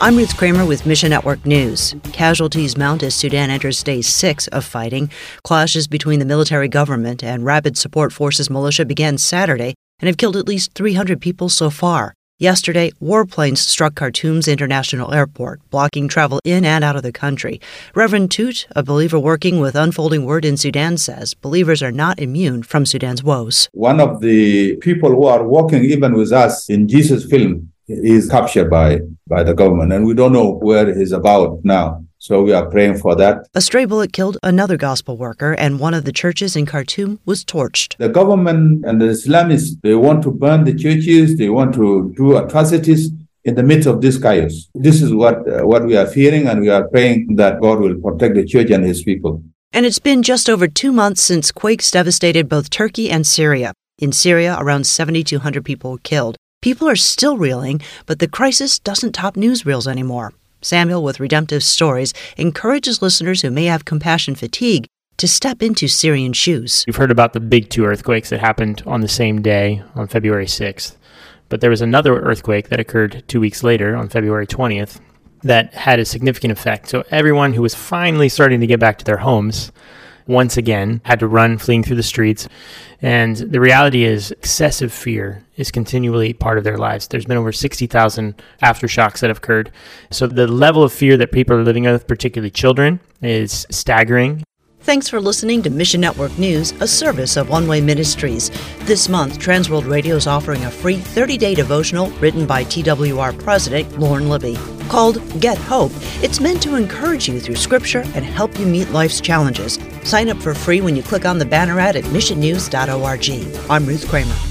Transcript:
I'm Ruth Kramer with Mission Network News. Casualties mount as Sudan enters day six of fighting. Clashes between the military government and Rapid Support Forces militia began Saturday and have killed at least 300 people so far. Yesterday, warplanes struck Khartoum's international airport, blocking travel in and out of the country. Reverend Toot, a believer working with Unfolding Word in Sudan, says believers are not immune from Sudan's woes. One of the people who are working even with us in Jesus film is captured by by the government, and we don't know where he's about now. So we are praying for that. A stray bullet killed another gospel worker, and one of the churches in Khartoum was torched. The government and the Islamists they want to burn the churches. They want to do atrocities in the midst of this chaos. This is what uh, what we are fearing, and we are praying that God will protect the church and His people. And it's been just over two months since quakes devastated both Turkey and Syria. In Syria, around 7,200 people were killed. People are still reeling, but the crisis doesn't top newsreels anymore. Samuel with Redemptive Stories encourages listeners who may have compassion fatigue to step into Syrian shoes. You've heard about the big two earthquakes that happened on the same day on February 6th. But there was another earthquake that occurred two weeks later on February 20th that had a significant effect. So everyone who was finally starting to get back to their homes once again had to run fleeing through the streets. And the reality is, excessive fear is continually part of their lives. There's been over 60,000 aftershocks that have occurred. So the level of fear that people are living with, particularly children, is staggering. Thanks for listening to Mission Network News, a service of One Way Ministries. This month, Transworld Radio is offering a free 30 day devotional written by TWR President Lauren Libby called Get Hope. It's meant to encourage you through scripture and help you meet life's challenges. Sign up for free when you click on the banner ad at missionnews.org. I'm Ruth Kramer.